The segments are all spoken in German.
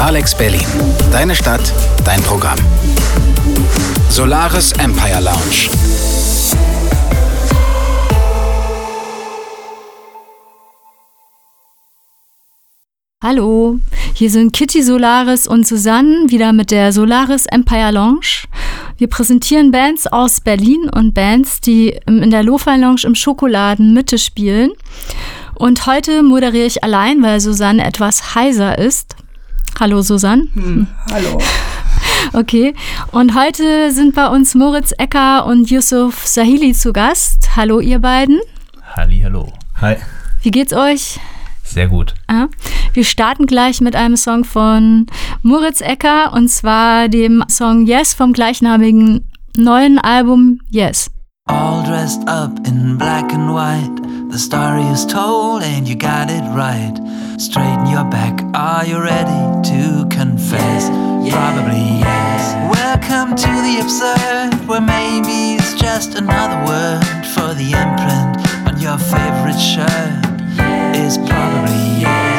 Alex Berlin. Deine Stadt, dein Programm. Solaris Empire Lounge. Hallo, hier sind Kitty Solaris und Susanne wieder mit der Solaris Empire Lounge. Wir präsentieren Bands aus Berlin und Bands, die in der Lo-Fi Lounge im Schokoladen Mitte spielen. Und heute moderiere ich allein, weil Susanne etwas heiser ist. Hallo Susanne. Hm, hallo. Okay, und heute sind bei uns Moritz Ecker und Yusuf Sahili zu Gast. Hallo ihr beiden. Halli, hallo. Hi. Wie geht's euch? Sehr gut. Ah, wir starten gleich mit einem Song von Moritz Ecker und zwar dem Song Yes vom gleichnamigen neuen Album Yes. All dressed up in black and white. The story is told and you got it right. Straighten your back, are you ready to confess? Probably yes. Welcome to the absurd, where maybe it's just another word for the imprint on your favorite shirt. Is probably yes.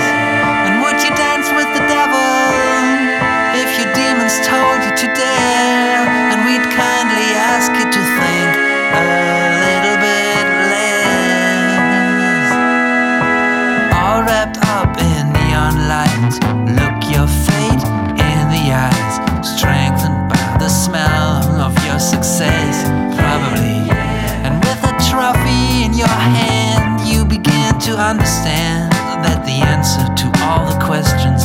To understand that the answer to all the questions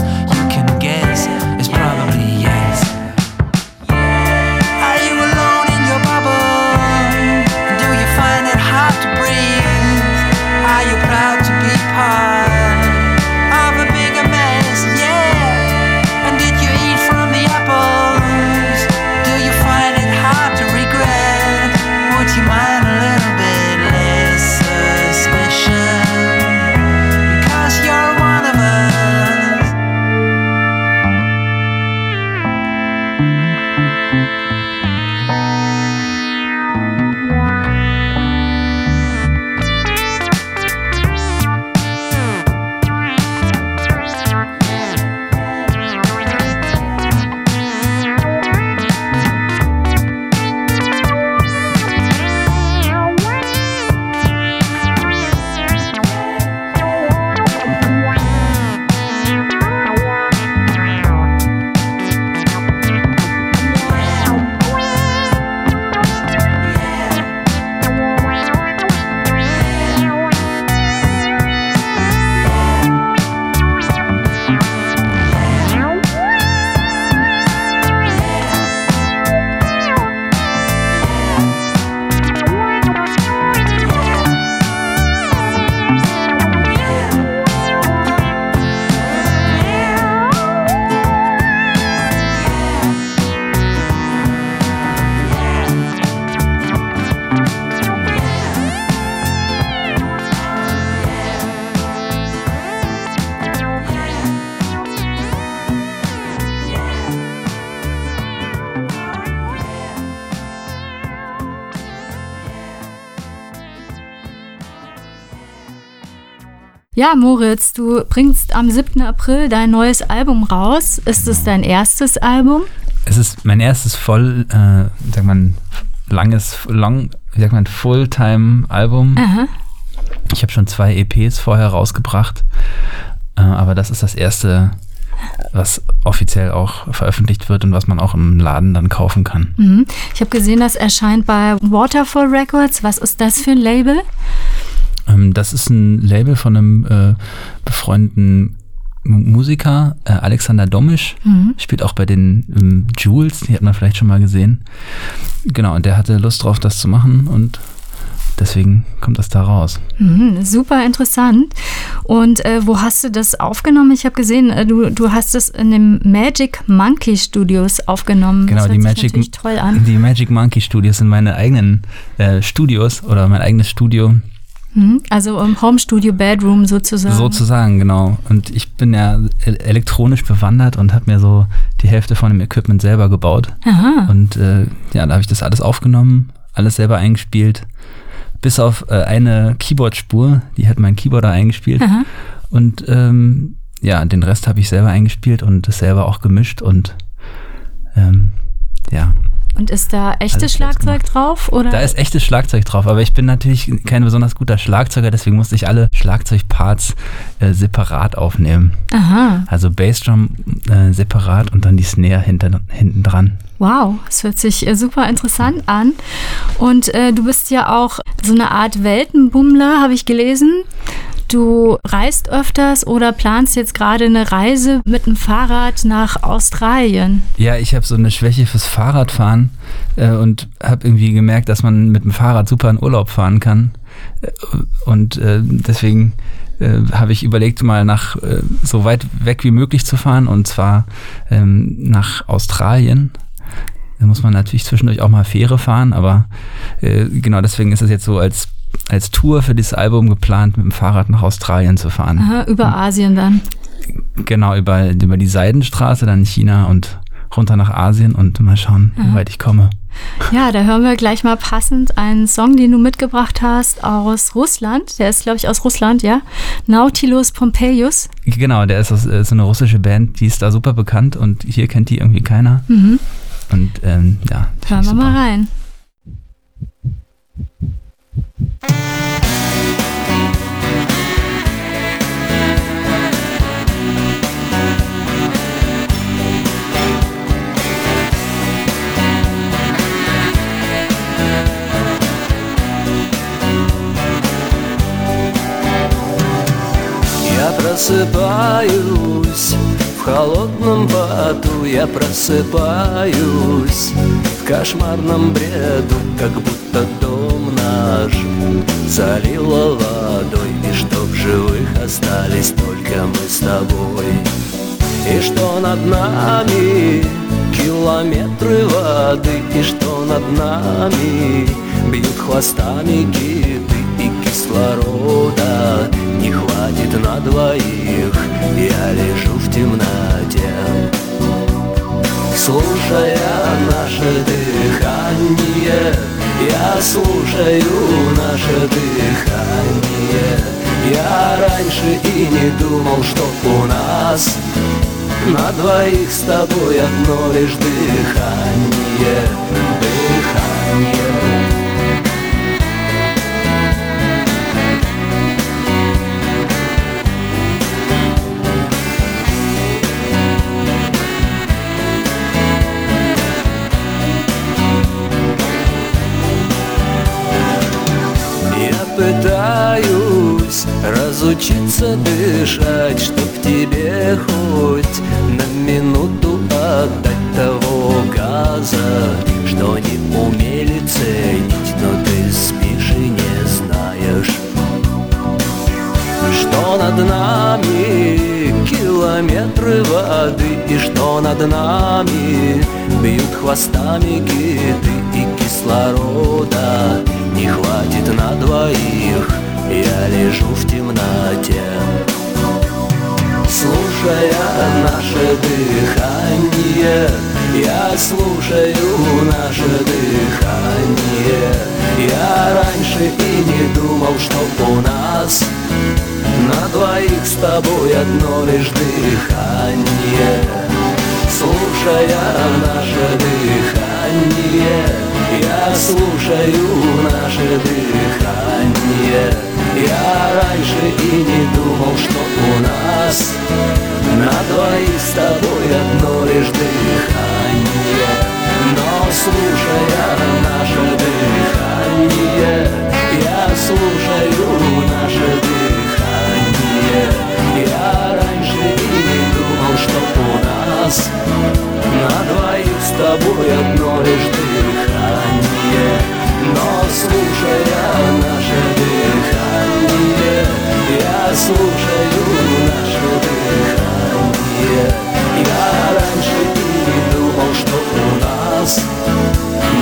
Ja, Moritz, du bringst am 7. April dein neues Album raus. Ist es dein erstes Album? Es ist mein erstes voll, äh, sagt man, langes, lang, wie sagt man, Fulltime-Album. Ich habe schon zwei EPs vorher rausgebracht, äh, aber das ist das erste, was offiziell auch veröffentlicht wird und was man auch im Laden dann kaufen kann. Mhm. Ich habe gesehen, das erscheint bei Waterfall Records. Was ist das für ein Label? Ähm, das ist ein Label von einem äh, befreundeten Musiker, äh, Alexander Domisch, Mhm. spielt auch bei den ähm, Jules, die hat man vielleicht schon mal gesehen. Genau, und der hatte Lust drauf, das zu machen und deswegen kommt das da raus. Mhm, super interessant. Und äh, wo hast du das aufgenommen? Ich habe gesehen, äh, du, du hast es in den Magic Monkey Studios aufgenommen. Genau, das die Magic, toll an. die Magic Monkey Studios sind meine eigenen äh, Studios oder mein eigenes Studio. Mhm, also im Home Studio Bedroom sozusagen. Sozusagen, genau. Und ich bin ja elektronisch bewandert und habe mir so die Hälfte von dem Equipment selber gebaut. Aha. Und äh, ja, da habe ich das alles aufgenommen, alles selber eingespielt. Bis auf äh, eine Keyboard-Spur, die hat mein Keyboarder eingespielt. Aha. Und ähm, ja, den Rest habe ich selber eingespielt und das selber auch gemischt und ähm, ja. Und ist da echtes Schlagzeug drauf? Oder? Da ist echtes Schlagzeug drauf, aber ich bin natürlich kein besonders guter Schlagzeuger, deswegen musste ich alle Schlagzeugparts äh, separat aufnehmen. Aha. Also Bassdrum äh, separat und dann die Snare hinter, hinten dran. Wow, das hört sich äh, super interessant an. Und äh, du bist ja auch so eine Art Weltenbummler, habe ich gelesen. Du reist öfters oder planst jetzt gerade eine Reise mit dem Fahrrad nach Australien. Ja, ich habe so eine Schwäche fürs Fahrradfahren äh, und habe irgendwie gemerkt, dass man mit dem Fahrrad super in Urlaub fahren kann. Äh, und äh, deswegen äh, habe ich überlegt, mal nach äh, so weit weg wie möglich zu fahren und zwar ähm, nach Australien. Da muss man natürlich zwischendurch auch mal Fähre fahren, aber äh, genau deswegen ist es jetzt so als als Tour für dieses Album geplant, mit dem Fahrrad nach Australien zu fahren. Aha, über Asien dann. Genau, über, über die Seidenstraße, dann China und runter nach Asien und mal schauen, wie weit ich komme. Ja, da hören wir gleich mal passend einen Song, den du mitgebracht hast aus Russland. Der ist, glaube ich, aus Russland, ja. Nautilus Pompeius. Genau, der ist, aus, ist eine russische Band, die ist da super bekannt und hier kennt die irgendwie keiner. Mhm. Und ähm, ja. Hören wir mal rein. просыпаюсь холодном поту Я просыпаюсь в кошмарном бреду Как будто дом наш залило водой И что в живых остались только мы с тобой. И что над нами километры воды И что над нами бьют хвостами киты И кислорода. Не хватит на двоих Я лежу в темноте Слушаю наше дыхание. Я раньше и не думал, что у нас На двоих с тобой одно лишь дыхание. Дыхание разучиться дышать Чтоб тебе хоть на минуту отдать того газа Что не умели ценить, но ты спишь и не знаешь. Что над нами километры воды И что над нами бьют хвостами киты И кислорода. Не хватит на двоих Я лежу в темноте Слушая наше дыхание. Я слушаю наше дыхание. Я раньше и не думал, что у нас На двоих с тобой одно лишь дыхание Слушая наше дыхание Я слушаю наше дыхание. Я раньше и не думал, что у нас На двоих с тобой одно лишь дыхание. Но слушая наше дыхание Я слушаю нас На двоих с тобой одно лишь дыхание. Но слушая наше дыхание Я слушаю наше дыхание. Я раньше и не думал, что у нас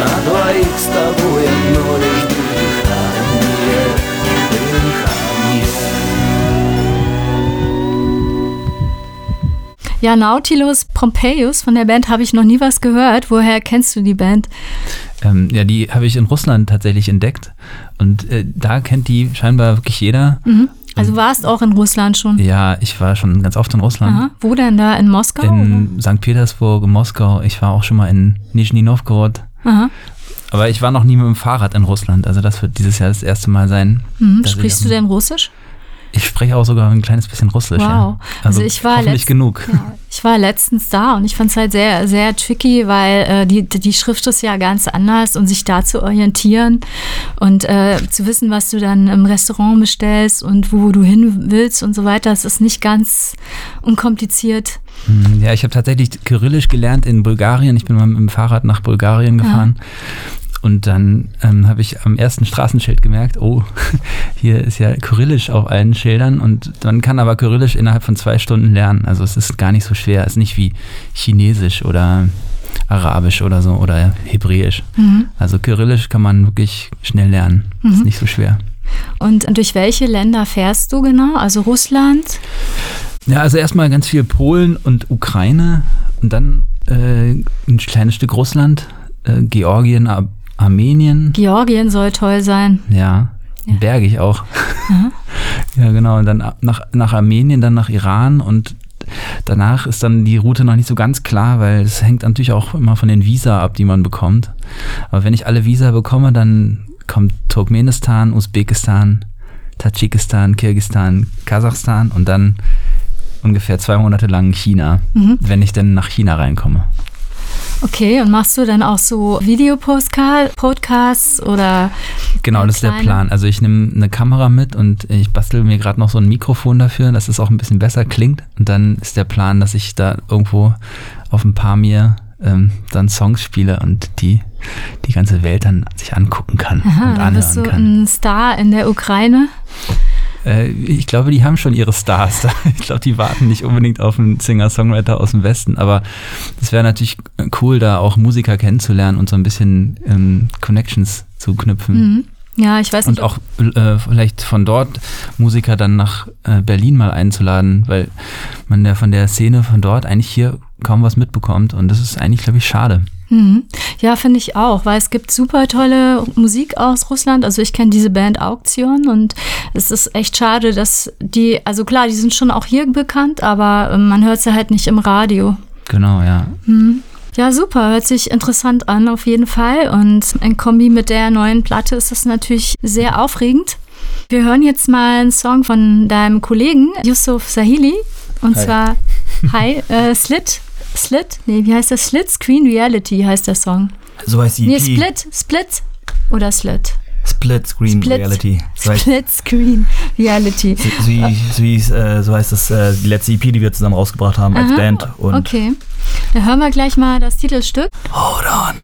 На двоих с тобой Ja, Nautilus Pompeius, von der Band habe ich noch nie was gehört. Woher kennst du die Band? Ähm, ja, die habe ich in Russland tatsächlich entdeckt und äh, da kennt die scheinbar wirklich jeder. Also du warst auch in Russland schon? Ja, ich war schon ganz oft in Russland. Aha. Wo denn da? In Moskau? In St. Petersburg, in Moskau. Ich war auch schon mal in Nizhny Novgorod. Aha. Aber ich war noch nie mit dem Fahrrad in Russland. Also das wird dieses Jahr das erste Mal sein. Mhm. Sprichst du denn Russisch? Ich spreche auch sogar ein kleines bisschen Russisch. Wow. Ja. Also ich war hoffentlich letzt- genug. Ja, ich war letztens da und ich fand es halt sehr, sehr tricky, weil äh, die, die Schrift ist ja ganz anders und sich da zu orientieren und äh, zu wissen, was du dann im Restaurant bestellst und wo du hin willst und so weiter, das ist nicht ganz unkompliziert. Hm, Ja, ich habe tatsächlich Kyrillisch gelernt in Bulgarien. Ich bin mal mit dem Fahrrad nach Bulgarien gefahren. Und dann ähm, habe ich am ersten Straßenschild gemerkt, oh, hier ist ja Kyrillisch auf allen Schildern und man kann aber Kyrillisch innerhalb von zwei Stunden lernen. Also es ist gar nicht so schwer. Es ist nicht wie Chinesisch oder Arabisch oder so oder Hebräisch. Also Kyrillisch kann man wirklich schnell lernen. Ist nicht so schwer. Und durch welche Länder fährst du genau? Also Russland? Ja, also erstmal ganz viel Polen und Ukraine und dann äh, ein kleines Stück Russland, äh, Georgien, Ar Armenien, Georgien soll toll sein. ja, Ja. bergig auch. ja, genau, und dann nach, nach Armenien, dann nach Iran und danach ist dann die Route noch nicht so ganz klar, weil es hängt natürlich auch immer von den Visa ab, die man bekommt. Aber wenn ich alle Visa bekomme, dann kommt Turkmenistan, Usbekistan, Tadschikistan, Kirgistan, Kasachstan und dann ungefähr zwei Monate lang China, wenn ich denn nach China reinkomme. Okay, und machst du dann auch so Videopodcasts oder Genau, das ist der Plan. Also ich nehme eine Kamera mit und ich bastel mir gerade noch so ein Mikrofon dafür, dass es auch ein bisschen besser klingt. Und dann ist der Plan, dass ich da irgendwo auf dem Pamir ähm, dann Songs spiele und die die ganze Welt dann sich angucken kann Aha, und dann bist anhören du kann. ein Star in der Ukraine? Äh, ich glaube, die haben schon ihre Stars. Ich glaube, die warten nicht unbedingt auf einen Singer-Songwriter aus dem Westen. Aber es wäre natürlich cool, da auch Musiker kennenzulernen und so ein bisschen ähm, Connections zu knüpfen. Mhm. Ja, ich weiß nicht. Und auch äh, vielleicht von dort Musiker dann nach äh, Berlin mal einzuladen, weil man ja von der Szene von dort eigentlich hier kaum was mitbekommt. Und das ist eigentlich, glaube ich, schade. Mhm. Ja, finde ich auch, weil es gibt super tolle Musik aus Russland. Also ich kenne diese Band Auktion und es ist echt schade, dass die, also klar, die sind schon auch hier bekannt, aber ähm, man hört sie halt nicht im Radio. Genau, ja. Ja, super, hört sich interessant an auf jeden Fall. Und in Kombi mit der neuen Platte ist das natürlich sehr aufregend. Wir hören jetzt mal einen Song von deinem Kollegen Yusuf Sahili. Und Hi. zwar Hi, äh, Slit. Slit? Nee, wie heißt das? Split Screen Reality heißt der Song. So heißt die Nee, EP. Split, Split oder Slit? Split Screen Split. Reality. So heißt, Split Screen Reality. so, so, wie- so, wie es, äh, so heißt das äh, die letzte EP, die wir zusammen rausgebracht haben als Aha, Band. Und Okay. Dann hören wir gleich mal das Titelstück. Hold on.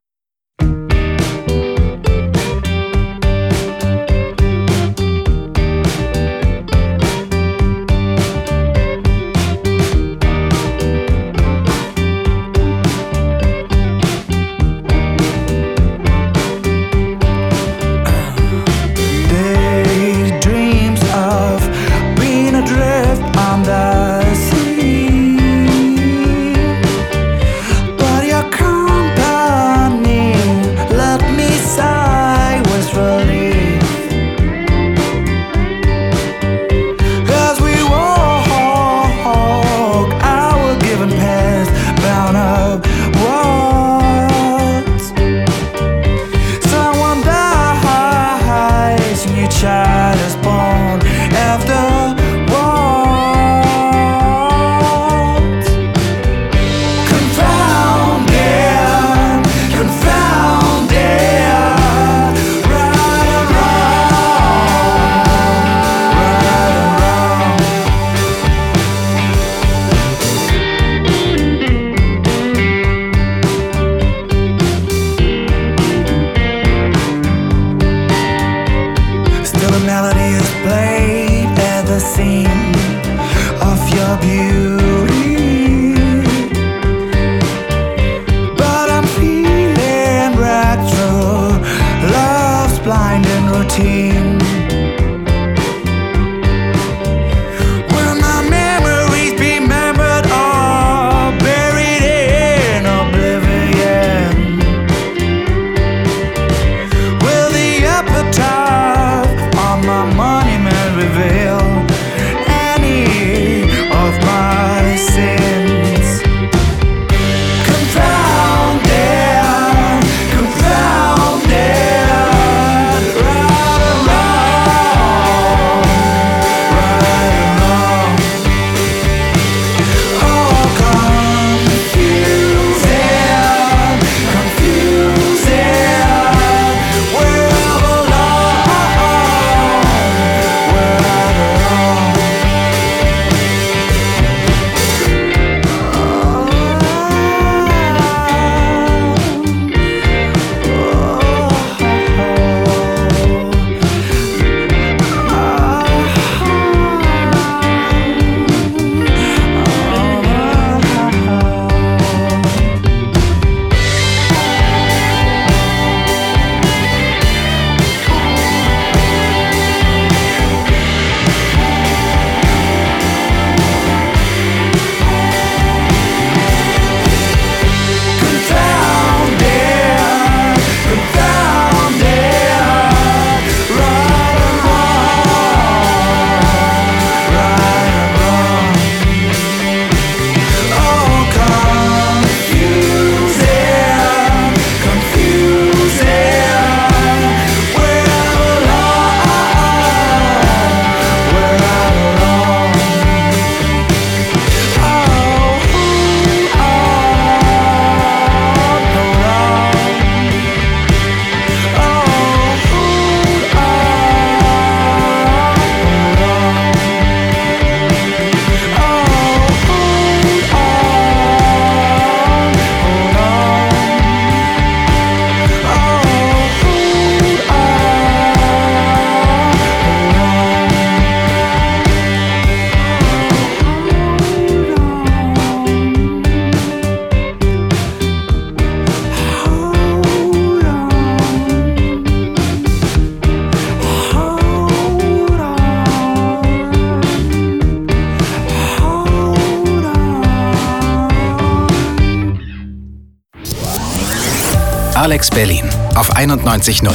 Alex Berlin auf 91.0.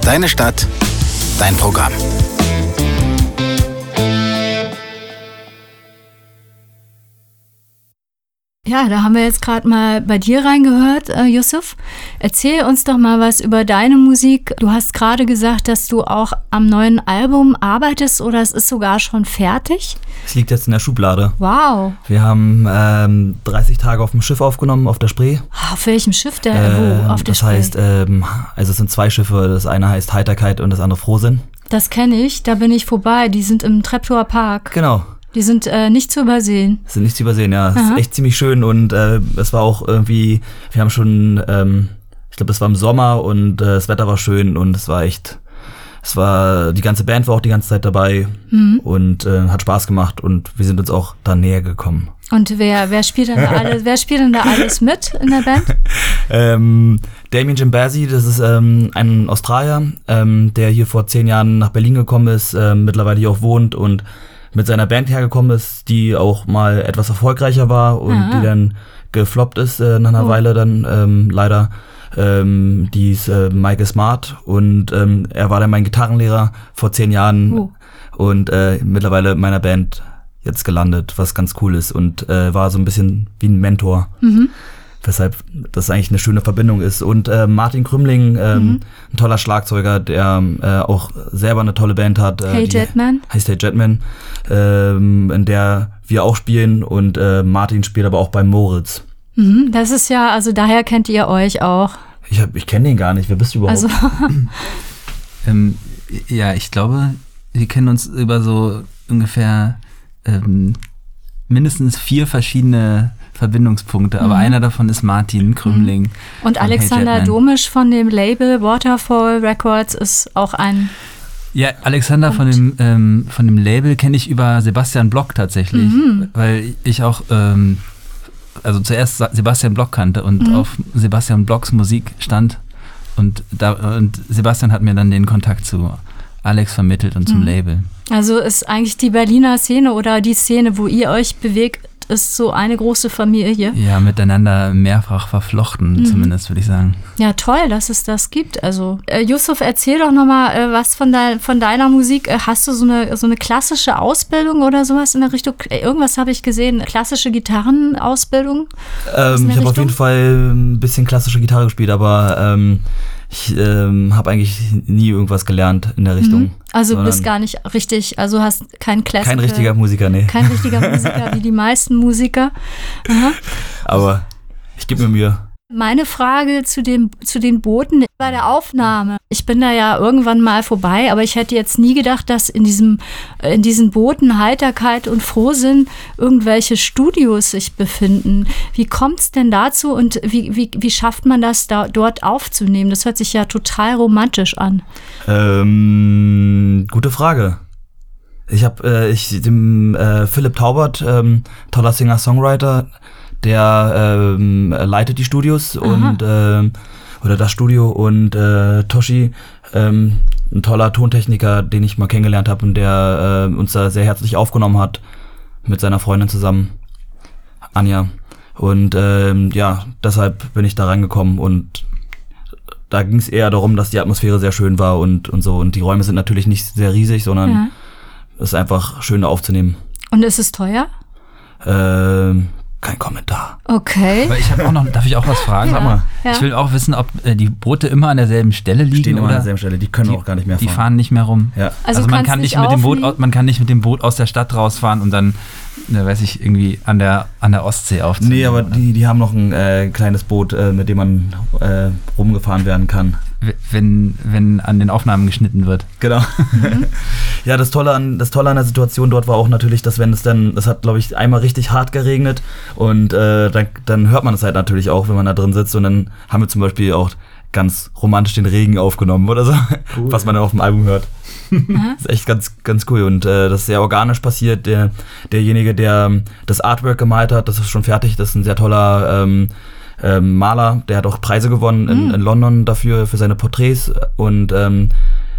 Deine Stadt, dein Programm. Ja, da haben wir jetzt gerade mal bei dir reingehört, äh, Yusuf. Erzähl uns doch mal was über deine Musik. Du hast gerade gesagt, dass du auch am neuen Album arbeitest oder es ist sogar schon fertig. Es liegt jetzt in der Schublade. Wow. Wir haben ähm, 30 Tage auf dem Schiff aufgenommen, auf der Spree. Auf welchem Schiff der? Ähm, wo? Auf der das heißt, ähm, also es sind zwei Schiffe. Das eine heißt Heiterkeit und das andere Frohsinn. Das kenne ich, da bin ich vorbei. Die sind im Treptower Park. Genau. Die sind äh, nicht zu übersehen. Sind nicht zu übersehen, ja. Es Aha. ist echt ziemlich schön und äh, es war auch irgendwie, wir haben schon, ähm, ich glaube, es war im Sommer und äh, das Wetter war schön und es war echt, es war, die ganze Band war auch die ganze Zeit dabei Mhm. und äh, hat Spaß gemacht und wir sind uns auch da näher gekommen. Und wer, wer spielt denn da alles, wer spielt denn da alles mit in der Band? Ähm, Damien Jambazzi, das ist ähm, ein Australier, ähm, der hier vor zehn Jahren nach Berlin gekommen ist, ähm, mittlerweile hier auch wohnt und mit seiner Band hergekommen ist, die auch mal etwas erfolgreicher war und Ah. die dann gefloppt ist äh, nach einer Oh. Weile dann ähm, leider. Ähm, die ist äh, Michael Smart und ähm, er war dann mein Gitarrenlehrer vor zehn Jahren Oh. und äh, mittlerweile in meiner Band jetzt gelandet, was ganz cool ist und äh, war so ein bisschen wie ein Mentor Mhm. weshalb das eigentlich eine schöne Verbindung ist. Und äh, Martin Krümling, ähm, Mhm. ein toller Schlagzeuger, der äh, auch selber eine tolle Band hat. Äh, Hey Jetman. Heißt Hey Jetman, ähm, in der wir auch spielen und äh, Martin spielt aber auch bei Moritz. Mhm, das ist ja, also daher kennt ihr euch auch. Ich, hab- ich kenne den gar nicht, wer bist du überhaupt? Also, Ähm, ja, ich glaube, wir kennen uns über so ungefähr ähm, mindestens vier verschiedene Verbindungspunkte, aber einer davon ist Martin Krümling. und Hey Alexander Jetman. Domisch von dem Label Waterfall Records ist auch ein. Ja, Alexander von dem, ähm, von dem Label kenne ich über Sebastian Block tatsächlich, Mhm. weil ich auch ähm, also zuerst Sebastian Block kannte und Mhm. auf Sebastian Blocks Musik stand und, da, und Sebastian hat mir dann den Kontakt zu Alex vermittelt und zum Mhm. Label. Also ist eigentlich die Berliner Szene oder die Szene, wo ihr euch bewegt, ist so eine große Familie. Ja, miteinander mehrfach verflochten, Mhm. zumindest würde ich sagen. Ja, toll, dass es das gibt. Also, äh, Yusuf, erzähl doch nochmal äh, was von, dein, von deiner Musik. Äh, hast du so eine, so eine klassische Ausbildung oder sowas in der Richtung? Äh, irgendwas habe ich gesehen, klassische Gitarrenausbildung. Ähm, ich habe auf jeden? Fall ein bisschen klassische Gitarre gespielt, aber ähm, ich ähm, habe eigentlich nie irgendwas gelernt in der Richtung. Also sondern bist gar nicht richtig, also hast kein Classical. Kein richtiger Musiker, nee. Kein richtiger Musiker wie die meisten Musiker. Aha. Aber ich gebe mir Mühe. Meine Frage zu, dem, zu den Booten bei der Aufnahme. Ich bin da ja irgendwann mal vorbei, aber ich hätte jetzt nie gedacht, dass in, diesem, in diesen Booten Heiterkeit und Frohsinn irgendwelche Studios sich befinden. Wie kommt es denn dazu und wie, wie, wie schafft man das da, dort aufzunehmen? Das hört sich ja total romantisch an. Ähm, gute Frage. Ich habe äh, ich dem äh, Philipp Taubert, ähm, toller Singer-Songwriter, der ähm, leitet die Studios und ähm, oder das Studio und äh, Toshi, ähm, ein toller Tontechniker, den ich mal kennengelernt habe und der äh, uns da sehr herzlich aufgenommen hat mit seiner Freundin zusammen, Anja. Und ähm, ja, deshalb bin ich da reingekommen und da ging es eher darum, dass die Atmosphäre sehr schön war und, und so. Und die Räume sind natürlich nicht sehr riesig, sondern Ja. es ist einfach schön aufzunehmen. Und ist es teuer? Ähm, kein Kommentar. Okay. Aber ich habe auch noch, darf ich auch was fragen? Ja. Sag mal. Ja. Ich will auch wissen, ob äh, die Boote immer an derselben Stelle liegen Stehen immer oder an derselben Stelle, die können die, auch gar nicht mehr die fahren. fahren nicht mehr rum. Ja. Also Also, man kann nicht mit dem Boot, man kann nicht mit dem Boot aus der Stadt rausfahren und dann, ne, weiß ich, irgendwie an der an der Ostsee aufzunehmen. Nee, aber oder? die, die haben noch ein äh, kleines Boot, äh, mit dem man äh, rumgefahren werden kann. Wenn wenn an den Aufnahmen geschnitten wird. Genau. Mhm. ja, das Tolle, an, das Tolle an der Situation dort war auch natürlich, dass wenn es dann, es hat glaube ich einmal richtig hart geregnet und äh, dann, dann hört man es halt natürlich auch, wenn man da drin sitzt und dann haben wir zum Beispiel auch ganz romantisch den Regen aufgenommen oder so, was man dann auf dem Album hört. das ist echt ganz, ganz cool und äh, das ist sehr organisch passiert. Der, derjenige, der ähm, das Artwork gemalt hat, das ist schon fertig, das ist ein sehr toller ähm, ähm, Maler, der hat auch Preise gewonnen in, in London dafür, für seine Porträts und ähm,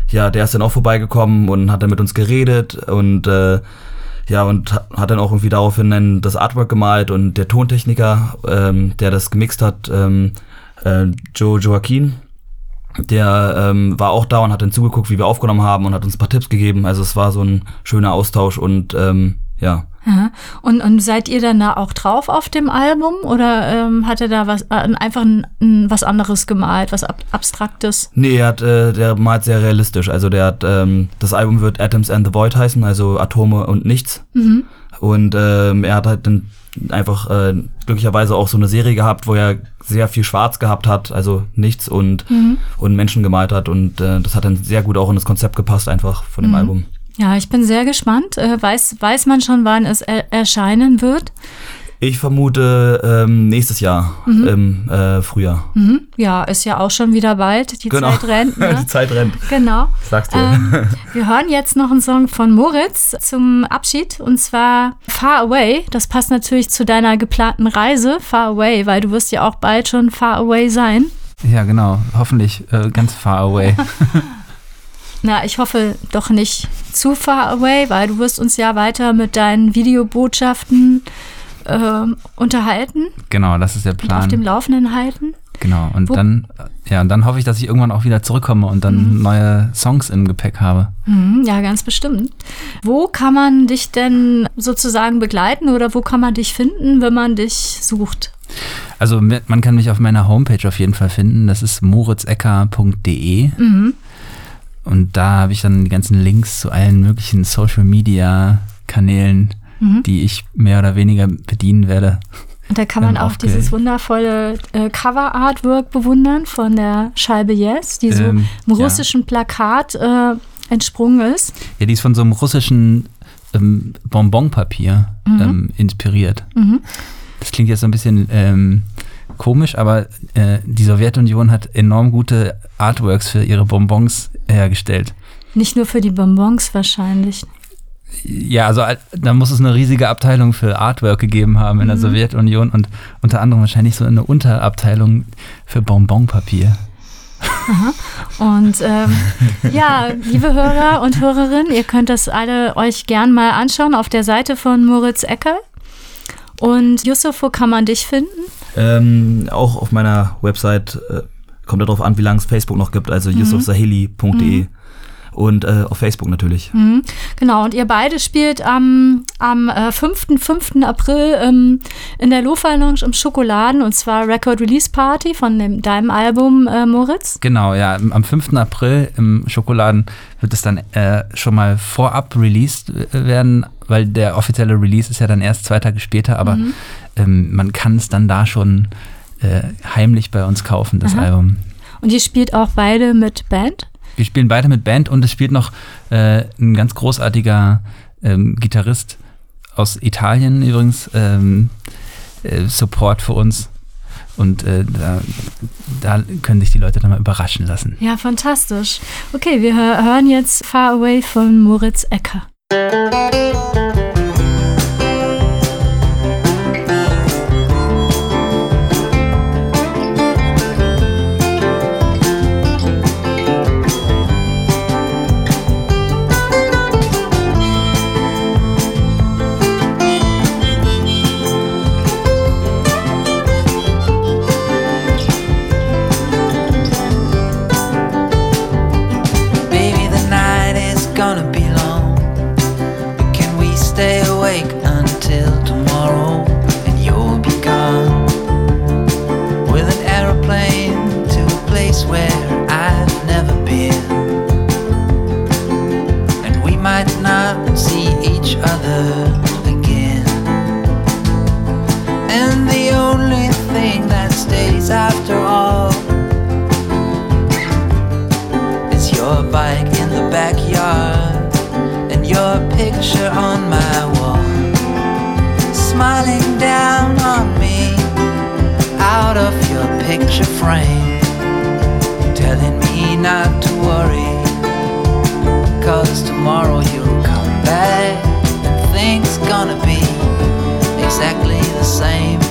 ja, der ist dann auch vorbeigekommen und hat dann mit uns geredet und äh, ja, und ha- hat dann auch irgendwie daraufhin dann das Artwork gemalt und der Tontechniker, ähm, der das gemixt hat, ähm, äh, Joe Joaquin. Der ähm, war auch da und hat dann zugeguckt, wie wir aufgenommen haben und hat uns ein paar Tipps gegeben. Also es war so ein schöner Austausch und ähm, ja. Und, und seid ihr dann da auch drauf auf dem Album oder ähm, hat er da was äh, einfach ein, ein, was anderes gemalt, was ab, abstraktes? Nee, er hat, äh, der malt sehr realistisch. Also der hat, ähm, das Album wird Atoms and the Void heißen, also Atome und Nichts. Mhm. Und ähm, er hat halt dann einfach äh, glücklicherweise auch so eine Serie gehabt, wo er sehr viel Schwarz gehabt hat, also nichts und, Mhm. und Menschen gemalt hat. Und äh, das hat dann sehr gut auch in das Konzept gepasst, einfach von dem Mhm. Album. Ja, ich bin sehr gespannt. Äh, weiß, weiß man schon, wann es er erscheinen wird? Ich vermute ähm, nächstes Jahr im äh, Frühjahr. Mhm. Ja, ist ja auch schon wieder bald. Die Genau. Zeit rennt. Die Ne? Zeit rennt. genau. Sag's dir. Ähm, wir hören jetzt noch einen Song von Moritz zum Abschied und zwar Far Away. Das passt natürlich zu deiner geplanten Reise Far Away, weil du wirst ja auch bald schon Far Away sein. Ja, genau. Hoffentlich äh, ganz far away. Na, ich hoffe doch nicht zu far away, weil du wirst uns ja weiter mit deinen Videobotschaften ähm, unterhalten genau, das ist der und auf dem Plan. Laufenden halten. Genau. Und Wo- dann, äh, ja, und dann hoffe ich, dass ich irgendwann auch wieder zurückkomme und dann neue Songs im Gepäck habe. Mhm, ja, ganz bestimmt. Wo kann man dich denn sozusagen begleiten oder wo kann man dich finden, wenn man dich sucht? Also man kann mich auf meiner Homepage auf jeden Fall finden. Das ist moritzecker.de. Mhm. Und da habe ich dann die ganzen Links zu allen möglichen Social Media Kanälen, Mhm. die ich mehr oder weniger bedienen werde. Und da kann man auch dieses wundervolle äh, Cover-Artwork bewundern von der Scheibe Yes, die so Ähm, im ja. russischen Plakat äh, entsprungen ist. Ja, die ist von so einem russischen ähm, Bonbonpapier ähm, inspiriert. Mhm. Das klingt jetzt so ein bisschen ähm, komisch, aber äh, die Sowjetunion hat enorm gute Artworks für ihre Bonbons hergestellt. Nicht nur für die Bonbons wahrscheinlich. Ja, also al- da muss es eine riesige Abteilung für Artwork gegeben haben in der Sowjetunion und unter anderem wahrscheinlich so eine Unterabteilung für Bonbonpapier. Und ähm, ja, liebe Hörer und Hörerinnen, ihr könnt das alle euch gern mal anschauen auf der Seite von Moritz Ecker. Und Yusuf, wo kann man dich finden? Ähm, auch auf meiner Website äh, kommt darauf an, wie lange es Facebook noch gibt, also yusufsaheli.de und äh, auf Facebook natürlich. Mhm. Genau, und ihr beide spielt am, am äh, 5. 5. April ähm, in der Lofa Lounge im Schokoladen und zwar Record Release Party von dem, deinem Album äh, Moritz. Genau, ja, am 5. April im Schokoladen wird es dann äh, schon mal vorab released äh, werden, weil der offizielle Release ist ja dann erst zwei Tage später, aber ähm, man kann es dann da schon äh, heimlich bei uns kaufen, das Aha. Album. Und ihr spielt auch beide mit Band. Wir spielen beide mit Band und es spielt noch äh, ein ganz großartiger ähm, Gitarrist aus Italien übrigens, ähm, äh, Support für uns. Und äh, da, da können sich die Leute dann mal überraschen lassen. Ja, fantastisch. Okay, wir hö- hören jetzt Far Away von Moritz Ecker. Thank you. Not to worry. Cause tomorrow you'll come back and things gonna be exactly the same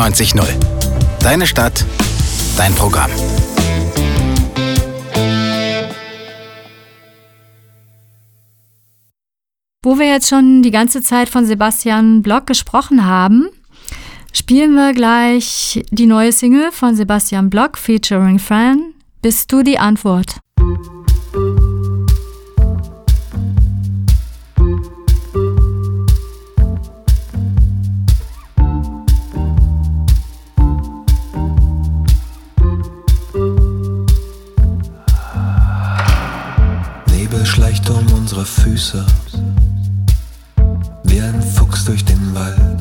98.0. Deine Stadt, dein Programm. Wo wir jetzt schon die ganze Zeit von Sebastian Block gesprochen haben, spielen wir gleich die neue Single von Sebastian Block featuring Fran. Bist du die Antwort? Füße, wie ein Fuchs durch den Wald.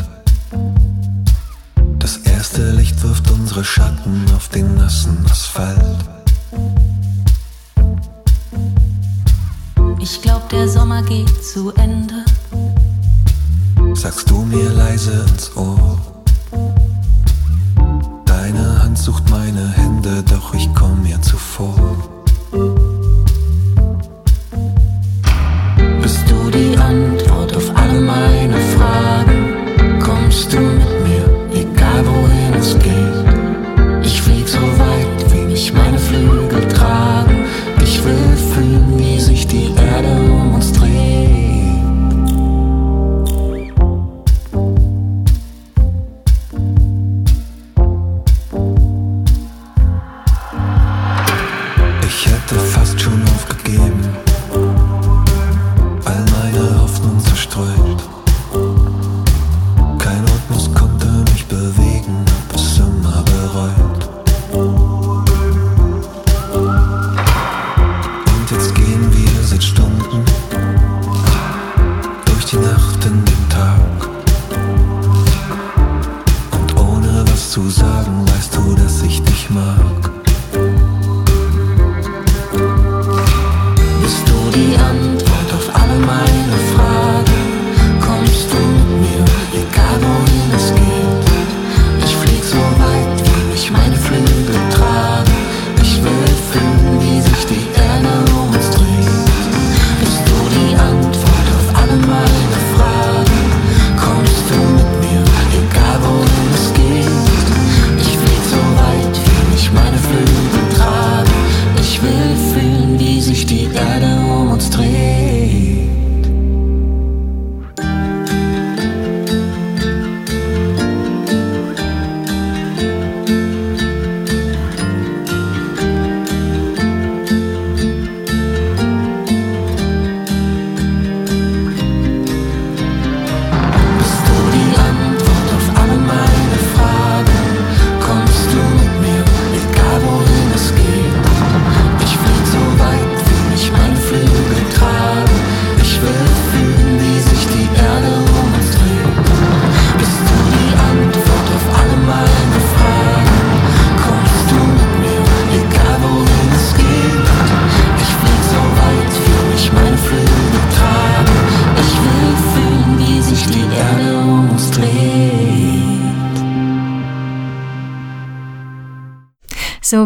Das erste Licht wirft unsere Schatten auf den nassen Asphalt. Ich glaub, der Sommer geht zu Ende. Sagst du mir leise ins Ohr. Deine Hand sucht meine Hände, doch ich komm mir zuvor.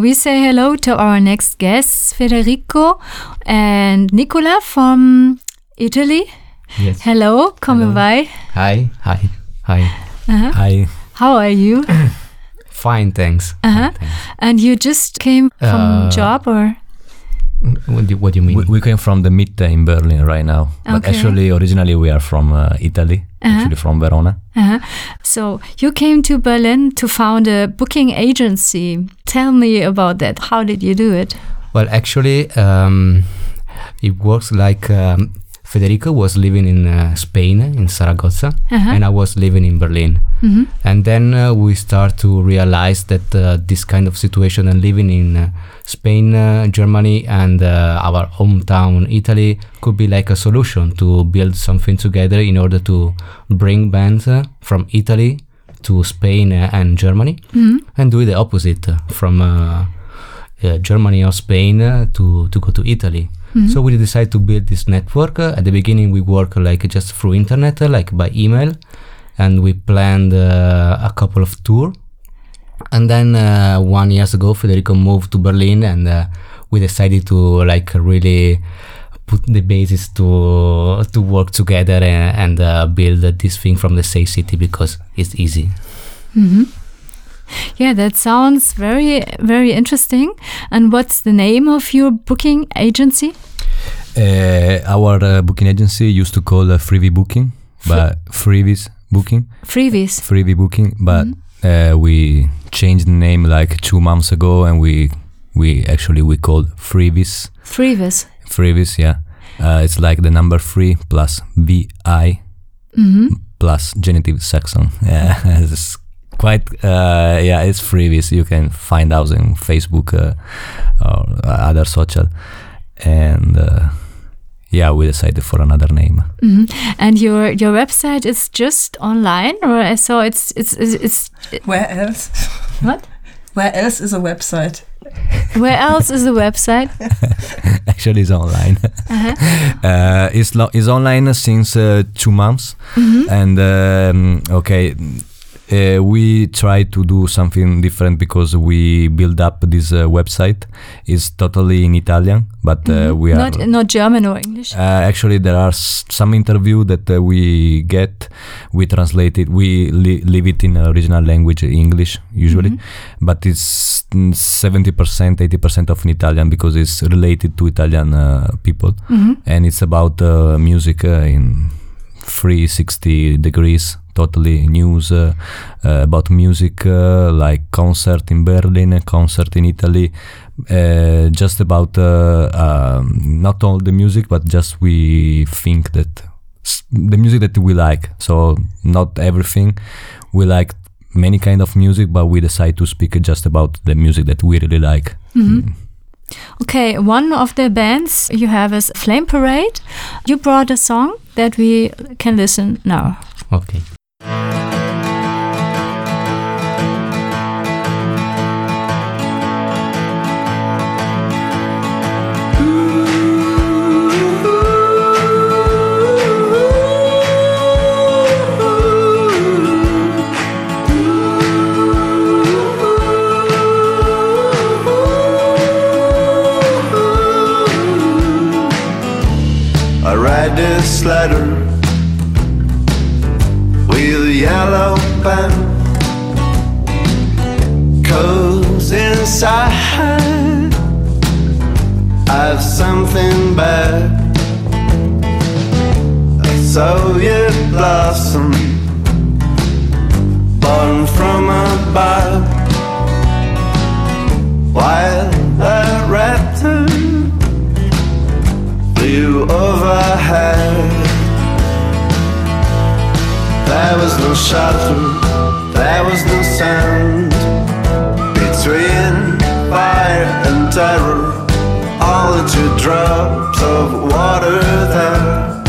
We say hello to our next guests, Federico and Nicola from Italy. Yes. Hello, come by. Hi. Hi. Hi. Uh-huh. Hi. How are you? Fine, thanks. Uh-huh. Fine, thanks. And you just came from Uh, job or? What do, what do you mean? We, we came from the Mitte in Berlin right now, but actually, originally we are from uh, Italy, Uh-huh. actually from Verona. Uh-huh. So you came to Berlin to found a booking agency. Tell me about that. How did you do it? Well, actually, um, it works like um, Federico was living in uh, Spain, in Zaragoza, Uh-huh. and I was living in Berlin. Mhm. And then uh, we start to realize that uh, this kind of situation and living in uh, Spain, uh, Germany, and uh, our hometown Italy could be like a solution to build something together in order to bring bands from Italy to Spain uh, and Germany, Mhm. and do the opposite from uh, uh, Germany or Spain uh, to to go to Italy. Mhm. So we decided to build this network. Uh, at the beginning, we work like just through internet, uh, like by email, and we planned uh, a couple of tour. And then uh, one years ago, Federico moved to Berlin, and uh, we decided to like really put the basis to to work together and, and uh, build this thing from the same city because it's easy. hmm Yeah, that sounds very, very interesting. And what's the name of your booking agency? Uh, our uh, booking agency used to call uh, Freebie Booking, but Freebies Booking, Freebies. Freebie Booking, but uh, we changed the name like two months ago, and we we actually we called Freebies. Freebies. Freebies, yeah. Uh, it's like the number three plus V I hmm plus genitive Saxon. Yeah, it's quite. Uh, yeah, it's freebies. You can find us in Facebook uh, or other social, and uh, yeah, we decided for another name. hmm And your your website is just online, or I saw it's it's it's, it's Where else? what? Where else is a website? Where else is the website? Actually, it's online. Uh-huh. uh, it's lo- it's online since uh, two months, Mhm. and um, okay. Uh, we try to do something different because we build up this uh, website. It's totally in Italian, but uh, Mhm. we are not not German or English. Uh, actually, there are s- some interview that uh, we get. We translate it. We li- leave it in original language, English usually, Mhm. but it's seventy percent, eighty percent of in Italian because it's related to Italian uh, people, Mhm. and it's about uh, music uh, in 360 degrees. Totally news uh, uh, about music, uh, like concert in Berlin, concert in Italy, uh, just about uh, um, not all the music, but just we think that s- the music that we like. So not everything. We like many kind of music, but we decide to speak just about the music that we really like. Mhm. Okay, one of the bands you have is Flame Parade. You brought a song that we can listen now. Okay this letter Cause inside I've something bad. A Soviet blossom born from above. While the raptor flew overhead. There was no shelter, there was no sound drops of water there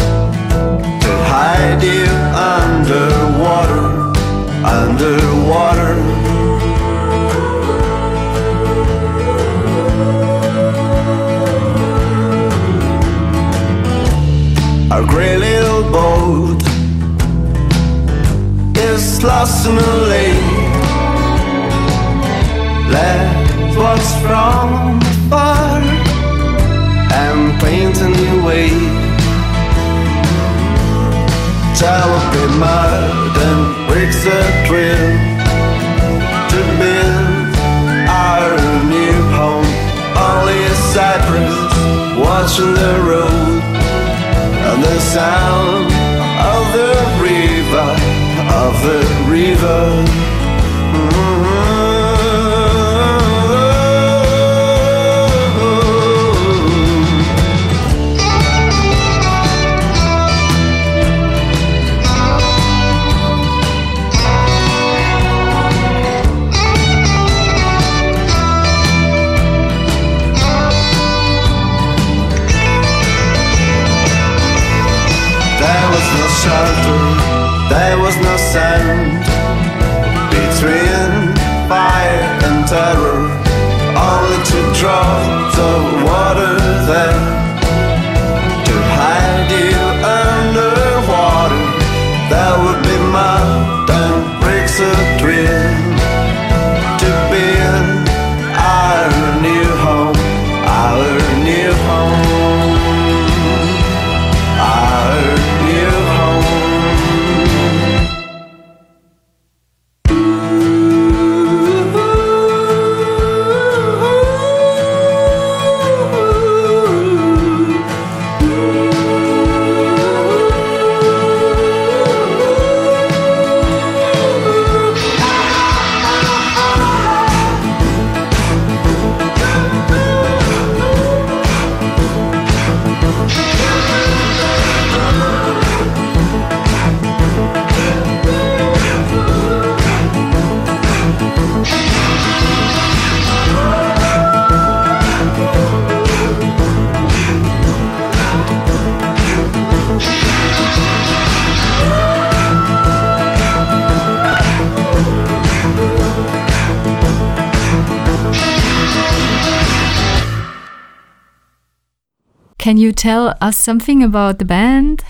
to hide you underwater, underwater. Our gray little boat is lost in a lake. Let what's from a new way. Tell be mud and bricks a drill to build our new home. Only a cypress watching the road and the sound of the river, of the river. control. You tell us something about the band?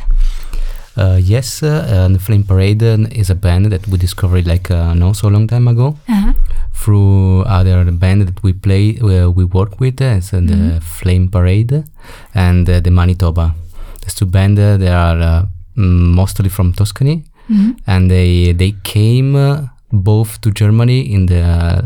Uh, yes, uh, the Flame Parade is a band that we discovered like uh, not so long time ago Uh-huh. through other band that we play uh, we work with. Uh, it's uh, the Mhm. Flame Parade and uh, the Manitoba. These two bands uh, they are uh, mm, mostly from Tuscany, Mhm. and they they came uh, both to Germany in the uh,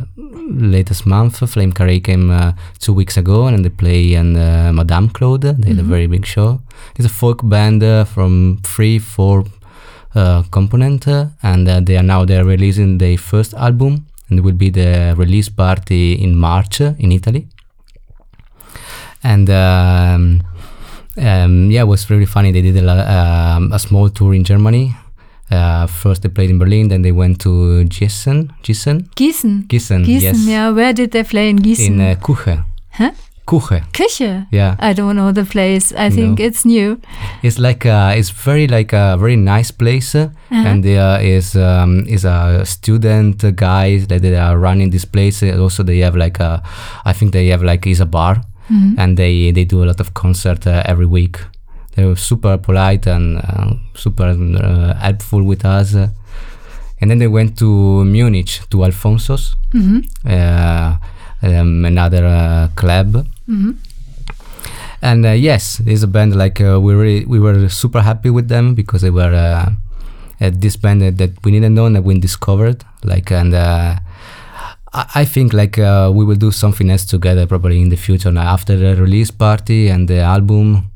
latest month. Flame Carré came uh, two weeks ago, and they play in uh, Madame Claude. They had a Mhm. very big show. It's a folk band uh, from three, four uh, component, uh, and uh, they are now they're releasing their first album, and it will be the release party in March in Italy. And um, um, yeah, it was really funny. They did a, um, a small tour in Germany. Uh, first they played in Berlin, then they went to Gießen. Gießen? Gießen. Gießen, Gießen, yes. yeah. Where did they play in Gießen? In uh, Kuche. Huh? Kuche. Küche. Yeah. I don't know the place. I think No. it's new. It's like uh, it's very like a very nice place, uh, Uh-huh. and there is um, is a student uh, guys that they are running this place. Also, they have like a, I think they have like is a bar, Mhm. and they they do a lot of concert uh, every week. They're super polite and uh, super uh, helpful with us. and then they went to Munich to Alfonso's, Mhm. uh, um, another uh, club. Mhm. And uh, yes, there's a band like uh, we really we were super happy with them because they were this band that, that we didn't know and that we discovered. Like and uh, I, I think like uh, we will do something else together probably in the future. Now after the release party and the album,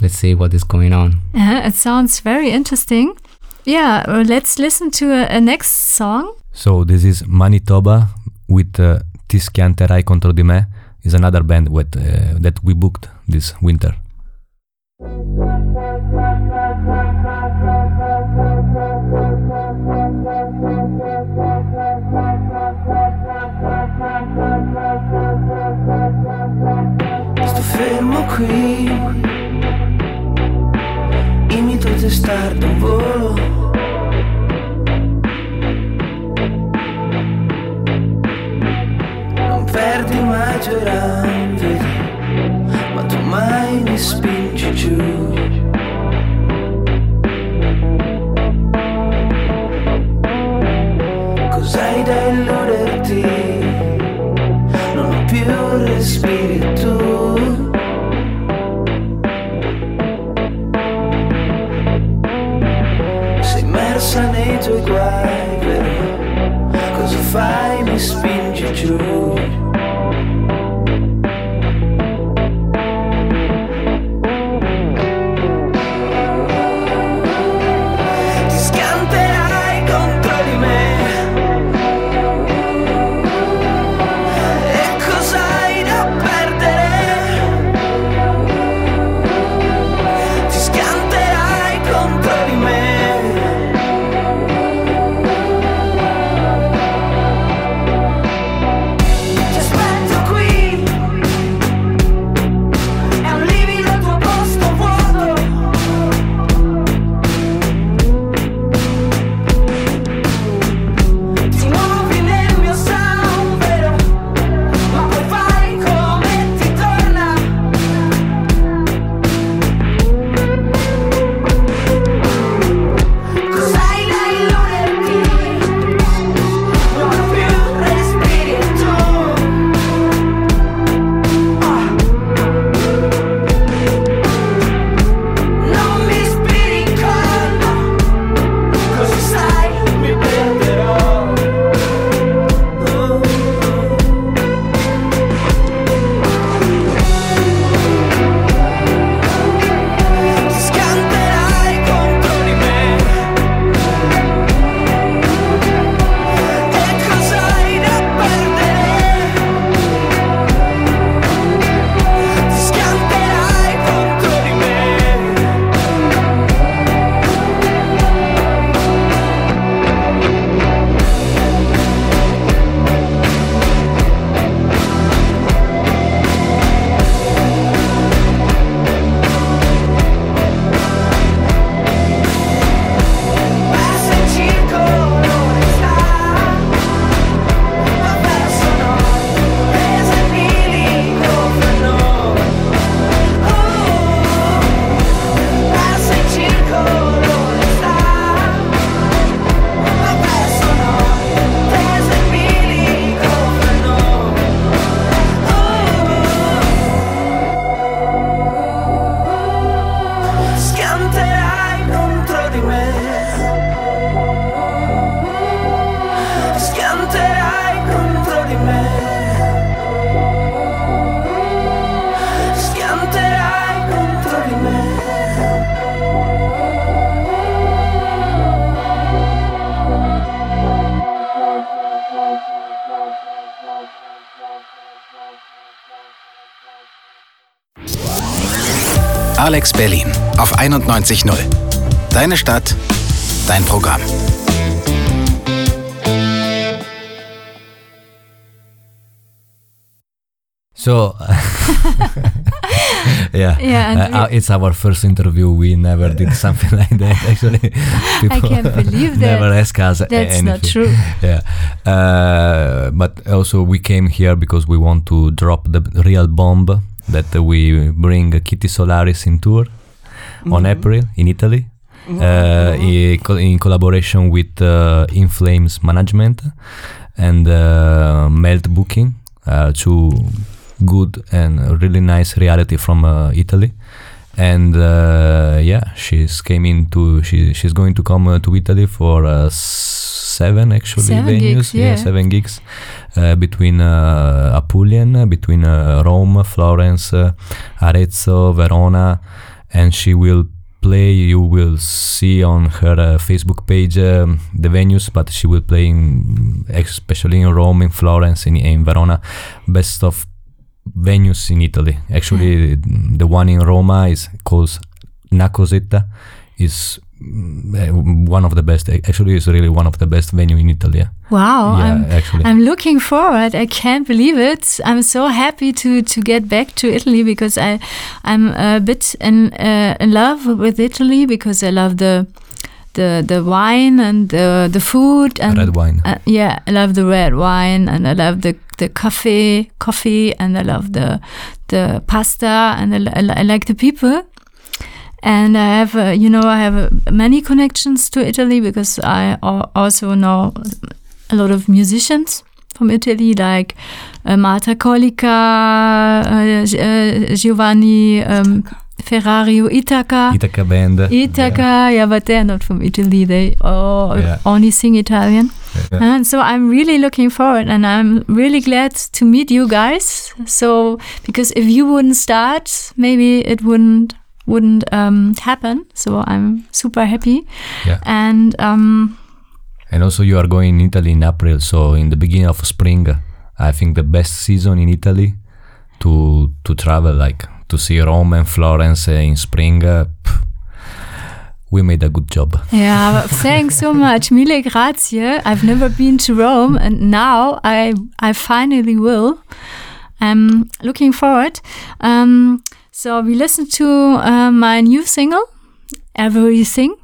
let's see what is going on. Uh, it sounds very interesting. Yeah, uh, let's listen to a, a next song. So this is Manitoba with uh, Ti schianterai contro di me is another band with, uh, that we booked this winter. Sto fermo qui Testardo in volo. Non perdi mai giurando Ma tu mai mi spingi giù you Alex Berlin auf 91.0. Deine Stadt, dein Programm. So, yeah, Yeah, and uh, uh, it's our first interview. We never did something like that. Actually, I can't believe that. never ask us That's anything. not true. Yeah, uh, but also we came here because we want to drop the real bomb that we bring Kitty Solaris in tour on April in Italy. Uh, i- co- in collaboration with uh, In Flames Management and uh, Melt Booking, uh, two good and really nice reality from uh, Italy. And uh, yeah, she's came into she she's going to come uh, to Italy for uh, seven actually Seven venues, gigs, yeah. seven gigs uh, between uh, Apulian, between uh, Rome, Florence, uh, Arezzo, Verona, and she will play. You will see on her uh, Facebook page um, the venues, but she will play in, especially in Rome, in Florence, in, in Verona, best of venues in Italy. Actually, the one in Roma is called Nacosetta. Is uh, one of the best. Actually, it's really one of the best venue in Italy. Wow, Yeah, I'm, actually. I'm looking forward. I can't believe it. I'm so happy to to get back to Italy because I I'm a bit in uh, in love with Italy because I love the the the wine and the the food and Red wine. Uh, yeah, I love the red wine and I love the the coffee coffee and I love the the pasta and I, I, I like the people. And I have, uh, you know, I have uh, many connections to Italy because I also know a lot of musicians from Italy, like uh, Marta Colica, uh, uh, Giovanni um, Ferrario Itaca. Ithaca band. Ithaca, yeah. but they're not from Italy. They all Yeah. only sing Italian. Yeah. And so I'm really looking forward and I'm really glad to meet you guys. So because if you wouldn't start, maybe it wouldn't wouldn't um, happen. So I'm super happy. Yeah. And um, And also, you are going in Italy in April, so in the beginning of spring, I think the best season in Italy to to travel, like to see Rome and Florence in spring. Uh, we made a good job. Yeah, thanks so much. Mille grazie. I've never been to Rome and now I I finally will. I'm looking forward. Um, so we listen to uh, my new single, Everything.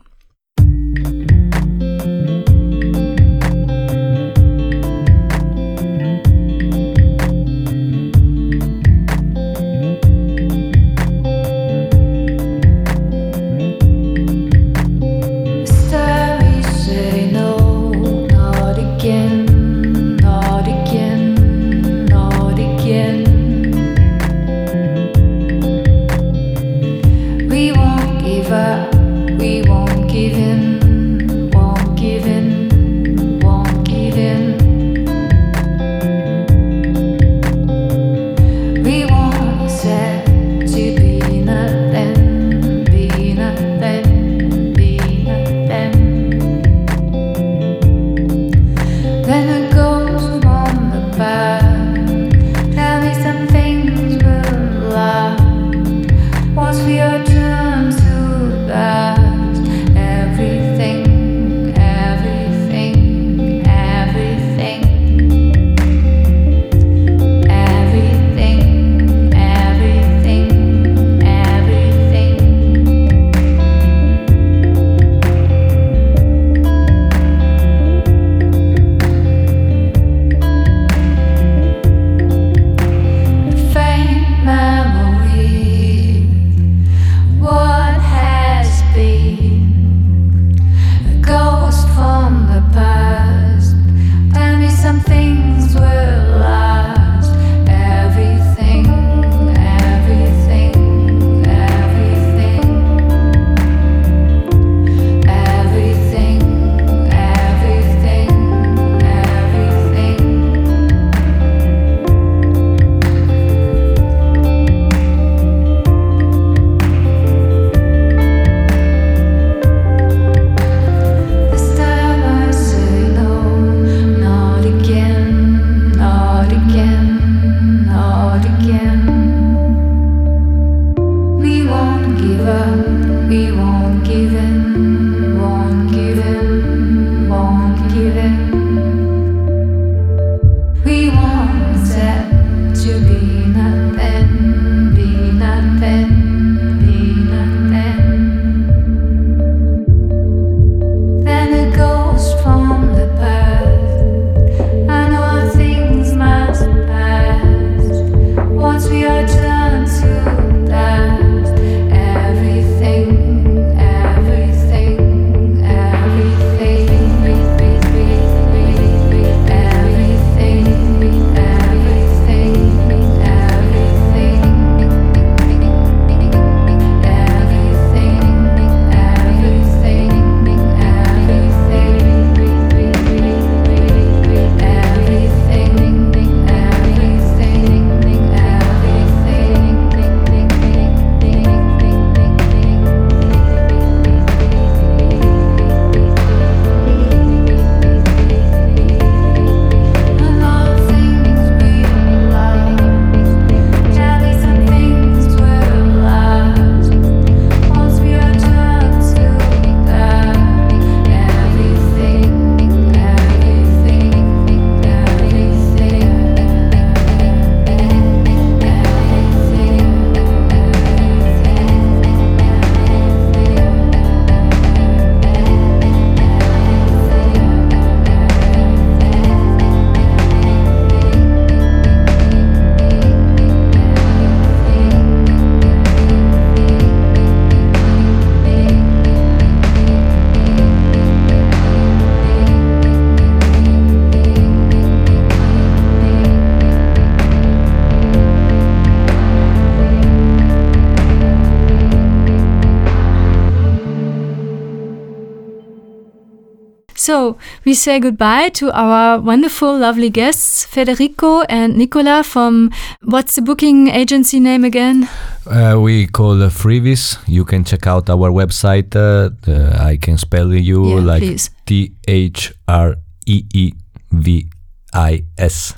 We say goodbye to our wonderful, lovely guests, Federico and Nicola from what's the booking agency name again? Uh, we call uh, Freevis. You can check out our website. Uh, the- I can spell you Yeah, like. T H R E E V I S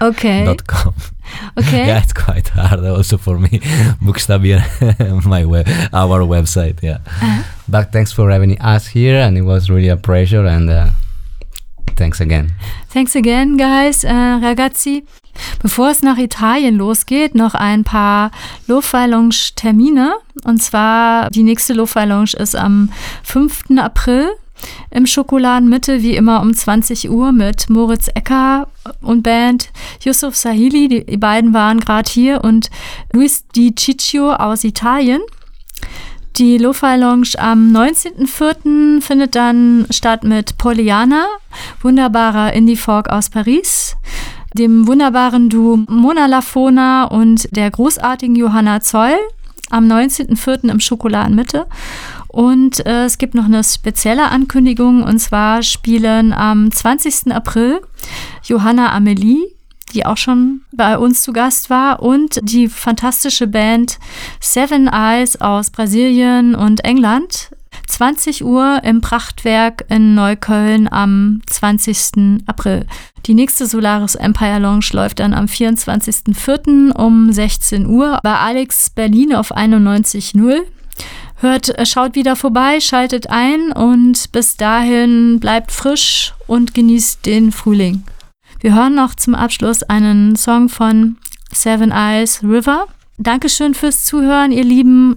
Okay. dot com. Okay. yeah, it's quite hard also for me. Buxtabier, my web, our website. Yeah. But thanks for having us here, and it was really a pleasure. And uh, thanks again. Thanks again, guys, äh, ragazzi. Bevor es nach Italien losgeht, noch ein paar Lo-Fi Lounge Termine. Und zwar, die nächste Lo-Fi Lounge ist am 5. April im Schokoladenmitte, wie immer um 20 Uhr mit Moritz Ecker und Band, Yusuf Sahili, die, die beiden waren gerade hier, und Luis Di Ciccio aus Italien. Die Lo-Fi Lounge am 19.04. findet dann statt mit Poliana, wunderbarer Indie-Folk aus Paris, dem wunderbaren Duo Mona Lafona und der großartigen Johanna Zoll am 19.04. im Schokoladenmitte. Und äh, es gibt noch eine spezielle Ankündigung und zwar spielen am 20. April Johanna Amelie, die auch schon bei uns zu Gast war, und die fantastische Band Seven Eyes aus Brasilien und England. 20 Uhr im Prachtwerk in Neukölln am 20. April. Die nächste Solaris Empire Lounge läuft dann am 24.04. um 16 Uhr bei Alex Berlin auf 91.0. Hört, äh, schaut wieder vorbei, schaltet ein und bis dahin bleibt frisch und genießt den Frühling. Wir hören noch zum Abschluss einen Song von Seven Eyes River. Dankeschön fürs Zuhören, ihr Lieben.